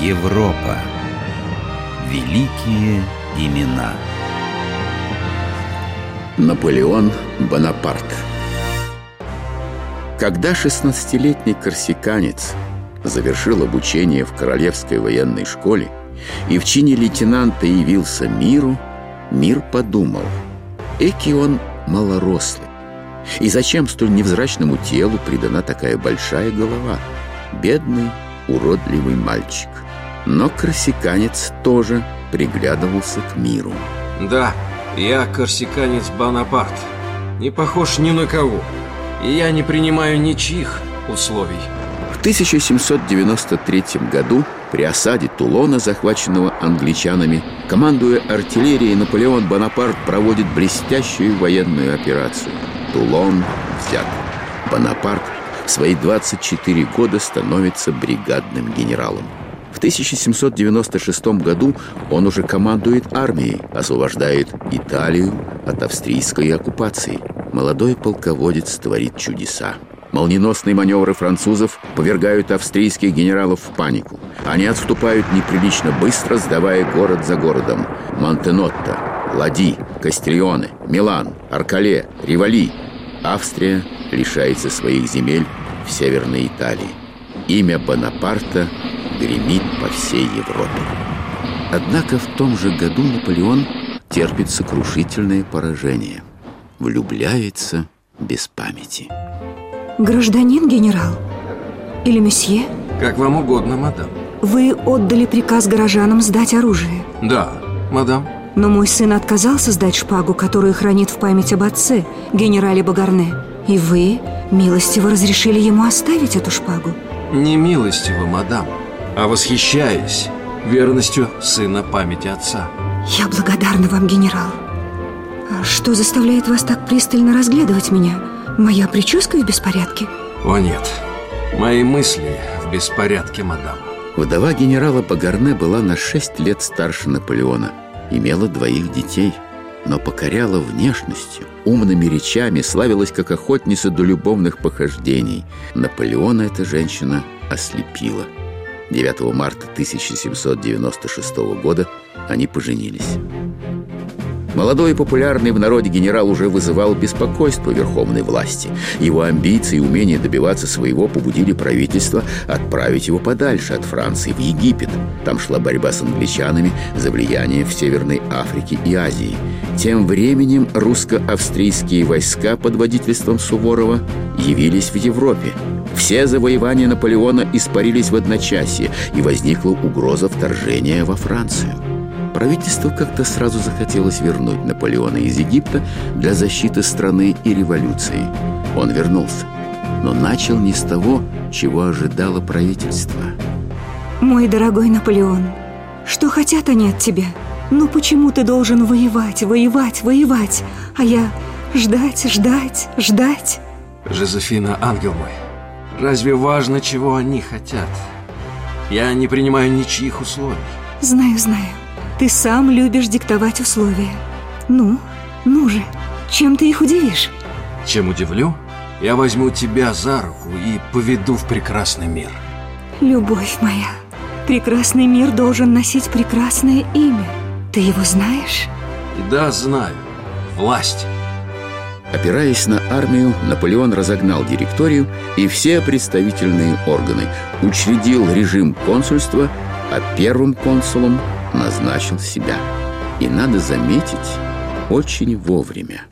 Европа. Великие имена. Наполеон Бонапарт Когда 16-летний корсиканец завершил обучение в Королевской военной школе и в чине лейтенанта явился миру, мир подумал, эки он малорослый. И зачем столь невзрачному телу придана такая большая голова? Бедный, уродливый мальчик. Но корсиканец тоже приглядывался к миру. Да, я корсиканец Бонапарт. Не похож ни на кого. И я не принимаю ничьих условий. В 1793 году при осаде Тулона, захваченного англичанами, командуя артиллерией, Наполеон Бонапарт проводит блестящую военную операцию. Тулон взят. Бонапарт в свои 24 года становится бригадным генералом. В 1796 году он уже командует армией, освобождает Италию от австрийской оккупации. Молодой полководец творит чудеса. Молниеносные маневры французов повергают австрийских генералов в панику. Они отступают неприлично быстро, сдавая город за городом. Монтенотто, Лади, Кастильоне, Милан, Аркале, Ривали. Австрия лишается своих земель в Северной Италии. Имя Бонапарта гремит по всей Европе. Однако в том же году Наполеон терпит сокрушительное поражение. Влюбляется без памяти. Гражданин генерал? Или месье? Как вам угодно, мадам. Вы отдали приказ горожанам сдать оружие? Да, мадам. Но мой сын отказался сдать шпагу, которую хранит в память об отце, генерале Багарне. И вы милостиво разрешили ему оставить эту шпагу? Не милостиво, мадам, а восхищаясь верностью сына памяти отца. Я благодарна вам, генерал. А что заставляет вас так пристально разглядывать меня? Моя прическа в беспорядке? О нет, мои мысли в беспорядке, мадам. Вдова генерала Багарне была на шесть лет старше Наполеона. Имела двоих детей, но покоряла внешностью, умными речами, славилась как охотница до любовных похождений. Наполеона эта женщина ослепила. 9 марта 1796 года они поженились. Молодой и популярный в народе генерал уже вызывал беспокойство верховной власти. Его амбиции и умение добиваться своего побудили правительство отправить его подальше от Франции в Египет. Там шла борьба с англичанами за влияние в Северной Африке и Азии. Тем временем русско-австрийские войска под водительством Суворова явились в Европе. Все завоевания Наполеона испарились в одночасье, и возникла угроза вторжения во Францию. Правительству как-то сразу захотелось вернуть Наполеона из Египта для защиты страны и революции. Он вернулся, но начал не с того, чего ожидало правительство. Мой дорогой Наполеон, что хотят они от тебя? Ну почему ты должен воевать, воевать, воевать, а я ждать, ждать, ждать? Жозефина, ангел мой, разве важно, чего они хотят? Я не принимаю ничьих условий. Знаю, знаю. Ты сам любишь диктовать условия. Ну, ну же, чем ты их удивишь? Чем удивлю? Я возьму тебя за руку и поведу в прекрасный мир. Любовь моя, прекрасный мир должен носить прекрасное имя. Ты его знаешь? Да, знаю. Власть. Опираясь на армию, Наполеон разогнал директорию и все представительные органы, учредил режим консульства, а первым консулом назначил себя. И надо заметить, очень вовремя.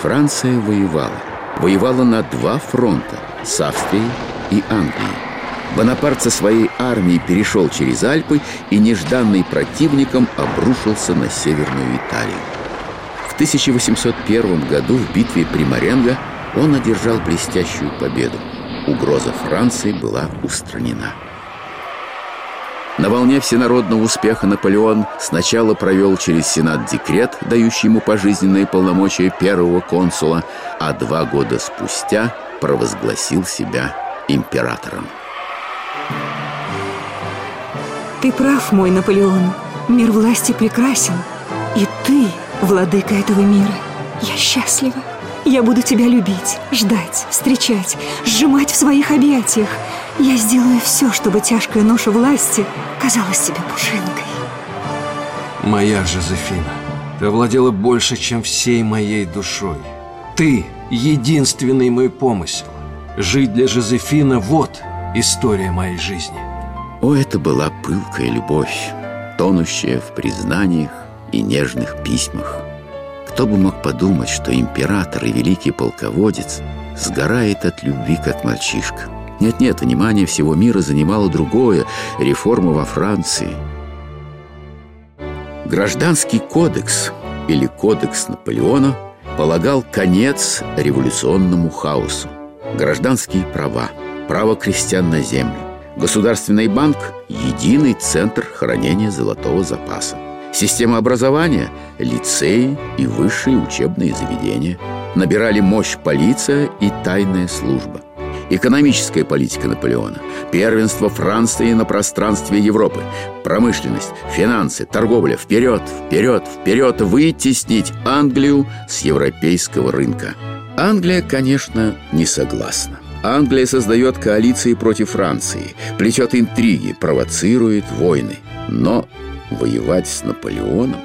Франция воевала. Воевала на два фронта – с Австрией и Англией. Бонапарт со своей армией перешел через Альпы и нежданный противником обрушился на Северную Италию. В 1801 году в битве при Маренго он одержал блестящую победу. Угроза Франции была устранена. На волне всенародного успеха Наполеон сначала провел через Сенат декрет, дающий ему пожизненные полномочия первого консула, а два года спустя провозгласил себя императором. Ты прав, мой Наполеон. Мир власти прекрасен. И ты, владыка этого мира. Я счастлива. Я буду тебя любить, ждать, встречать, сжимать в своих объятиях. Я сделаю все, чтобы тяжкая ноша власти казалась тебе пушинкой. Моя Жозефина, ты овладела больше, чем всей моей душой. Ты — единственный мой помысел. Жить для Жозефина — вот история моей жизни. О, это была пылкая любовь, тонущая в признаниях и нежных письмах. Кто бы мог подумать, что император и великий полководец сгорает от любви, как мальчишка. Нет-нет, внимание всего мира занимало другое – реформа во Франции. Гражданский кодекс или кодекс Наполеона полагал конец революционному хаосу. Гражданские права, право крестьян на землю, Государственный банк – единый центр хранения золотого запаса. Система образования – лицеи и высшие учебные заведения. Набирали мощь полиция и тайная служба. Экономическая политика Наполеона, первенство Франции на пространстве Европы, промышленность, финансы, торговля, вперед, вперед, вперед, вытеснить Англию с европейского рынка. Англия, конечно, не согласна. Англия создает коалиции против Франции, плетет интриги, провоцирует войны. Но воевать с Наполеоном...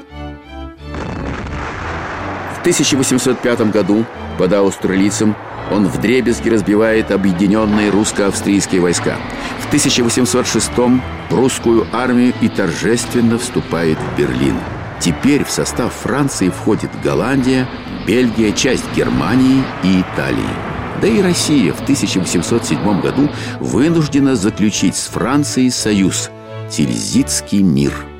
В 1805 году под Аустралицем он вдребезги разбивает объединенные русско-австрийские войска. В 1806 в русскую армию и торжественно вступает в Берлин. Теперь в состав Франции входит Голландия, Бельгия, часть Германии и Италии. Да и Россия в 1807 году вынуждена заключить с Францией союз – Тильзитский мир.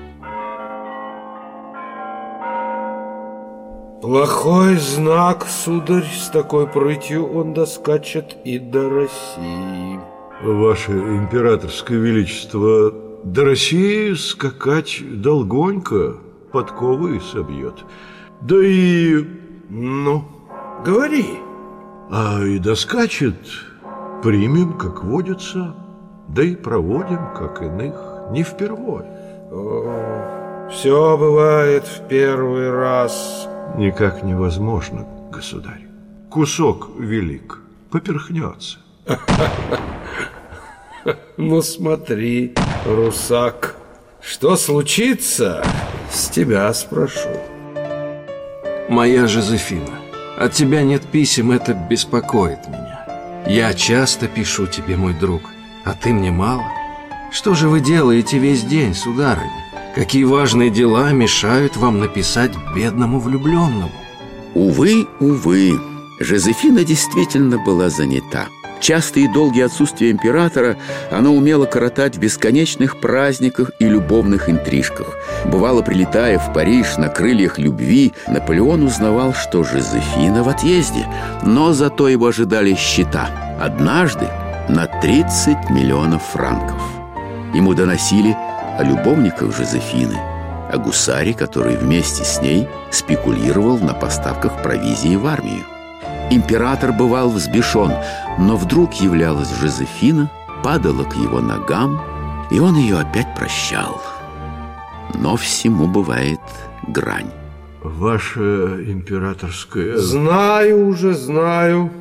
Плохой знак, сударь, с такой прытью он доскачет и до России. Ваше императорское величество, до России скакать долгонько, подковы собьет. Да и... Ну, говори. А и доскачет, примем, как водится, да и проводим, как иных, не впервой. О, все бывает в первый раз. Никак невозможно, государь. Кусок велик, поперхнется. Ну смотри, русак, что случится, с тебя спрошу. Моя Жозефина, от тебя нет писем, это беспокоит меня. Я часто пишу тебе, мой друг, а ты мне мало. Что же вы делаете весь день, сударыня? Какие важные дела мешают вам написать бедному влюбленному? Увы, увы, Жозефина действительно была занята. Частые и долгие отсутствия императора она умела коротать в бесконечных праздниках и любовных интрижках. Бывало, прилетая в Париж на крыльях любви, Наполеон узнавал, что Жозефина в отъезде, но зато его ожидали счета. Однажды на 30 миллионов франков. Ему доносили о любовниках Жозефины, о гусаре, который вместе с ней спекулировал на поставках провизии в армию. Император бывал взбешен, но вдруг являлась Жозефина, падала к его ногам, и он ее опять прощал. Но всему бывает грань. Ваше императорское... Знаю уже, знаю.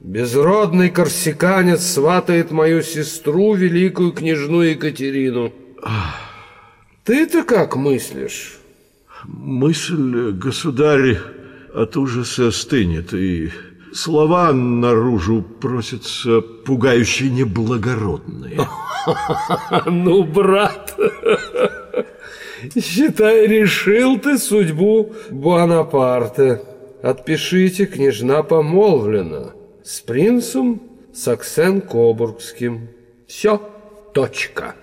Безродный корсиканец сватает мою сестру, великую княжну Екатерину. Ты-то как мыслишь? Мысль, государь, от ужаса стынет, и слова наружу просятся пугающие неблагородные. Ну, брат, считай, решил ты судьбу Буанапарта. Отпишите, княжна помолвлена с принцем Саксен-Кобургским. Все, точка.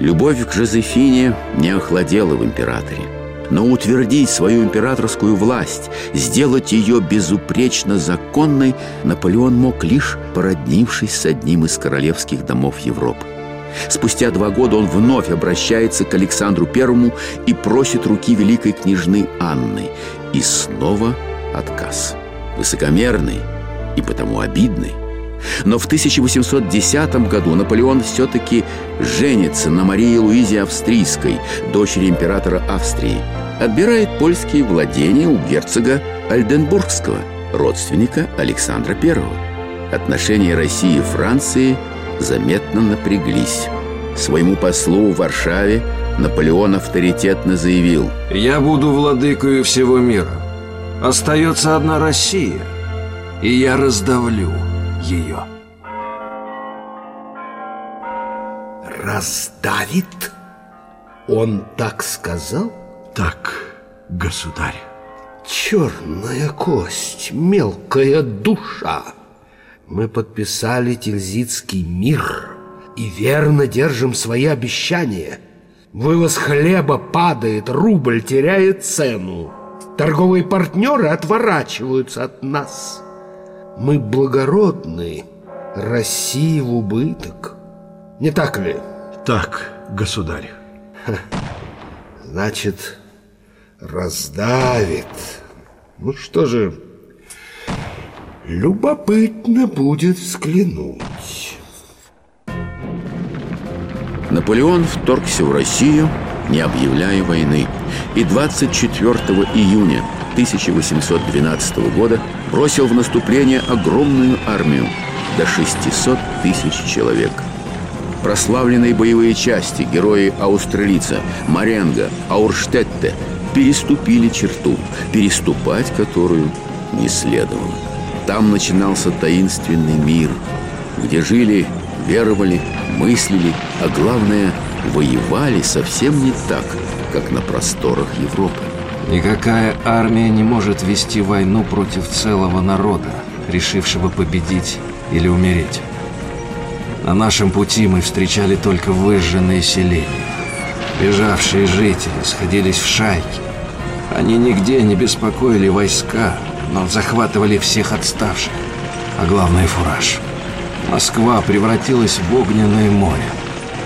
Любовь к Жозефине не охладела в императоре. Но утвердить свою императорскую власть, сделать ее безупречно законной, Наполеон мог лишь породнившись с одним из королевских домов Европы. Спустя два года он вновь обращается к Александру Первому и просит руки великой княжны Анны. И снова отказ. Высокомерный и потому обидный. Но в 1810 году Наполеон все-таки женится на Марии Луизе Австрийской, дочери императора Австрии. отбирает польские владения у герцога Альденбургского, родственника Александра I. Отношения России и Франции заметно напряглись. Своему послу в Варшаве Наполеон авторитетно заявил «Я буду владыкою всего мира. Остается одна Россия, и я раздавлю ее». Раздавит? Он так сказал? Так, государь. Черная кость, мелкая душа. Мы подписали Тильзитский мир и верно держим свои обещания. Вывоз хлеба падает, рубль теряет цену. Торговые партнеры отворачиваются от нас. Мы благородны, России в убыток. Не так ли? Так, государь. Значит, раздавит. Ну что же, любопытно будет взглянуть. Наполеон вторгся в Россию, не объявляя войны, и 24 июня 1812 года бросил в наступление огромную армию до 600 тысяч человек. Прославленные боевые части, герои Аустралица, Маренго, Аурштетте переступили черту, переступать которую не следовало. Там начинался таинственный мир, где жили, веровали, мыслили, а главное, воевали совсем не так, как на просторах Европы. Никакая армия не может вести войну против целого народа, решившего победить или умереть. На нашем пути мы встречали только выжженные селения. Бежавшие жители сходились в шайки. Они нигде не беспокоили войска, но захватывали всех отставших, а главное фураж. Москва превратилась в огненное море,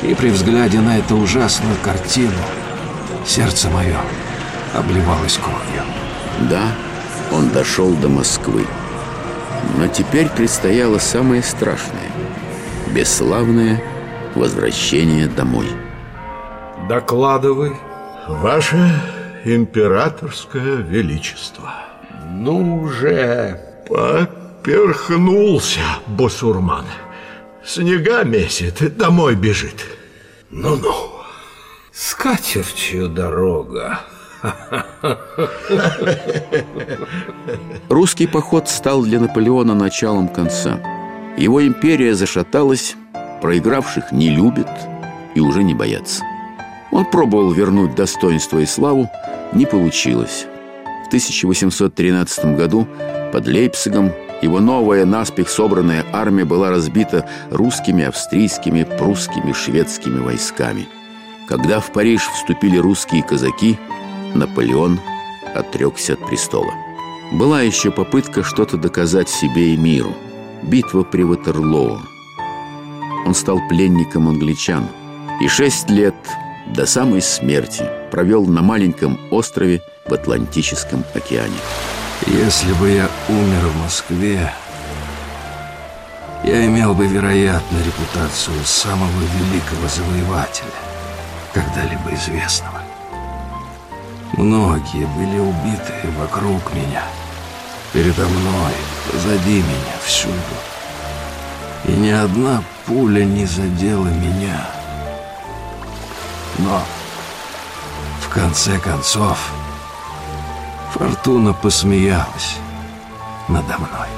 и при взгляде на эту ужасную картину сердце мое обливалось кровью. Да, он дошел до Москвы. Но теперь предстояло самое страшное – бесславное возвращение домой. Докладывай. Ваше императорское величество. Ну же, Поперхнулся бусурман. Снега месит, домой бежит. ну-ну. С катертью дорога. Русский поход стал для Наполеона началом конца. Его империя зашаталась, проигравших не любит и уже не боятся. Он пробовал вернуть достоинство и славу, не получилось. В 1813 году под Лейпцигом его новая, наспех собранная армия была разбита русскими, австрийскими, прусскими, шведскими войсками. Когда в Париж вступили русские казаки, Наполеон отрекся от престола. Была еще попытка что-то доказать себе и миру. Битва при Ватерлоо. Он стал пленником англичан. И шесть лет до самой смерти провел на маленьком острове в Атлантическом океане. Если бы я умер в Москве, я имел бы, вероятно, репутацию самого великого завоевателя, когда-либо известного. Многие были убиты вокруг меня, передо мной, позади меня, всюду. И ни одна пуля не задела меня. Но, в конце концов, Фортуна посмеялась надо мной.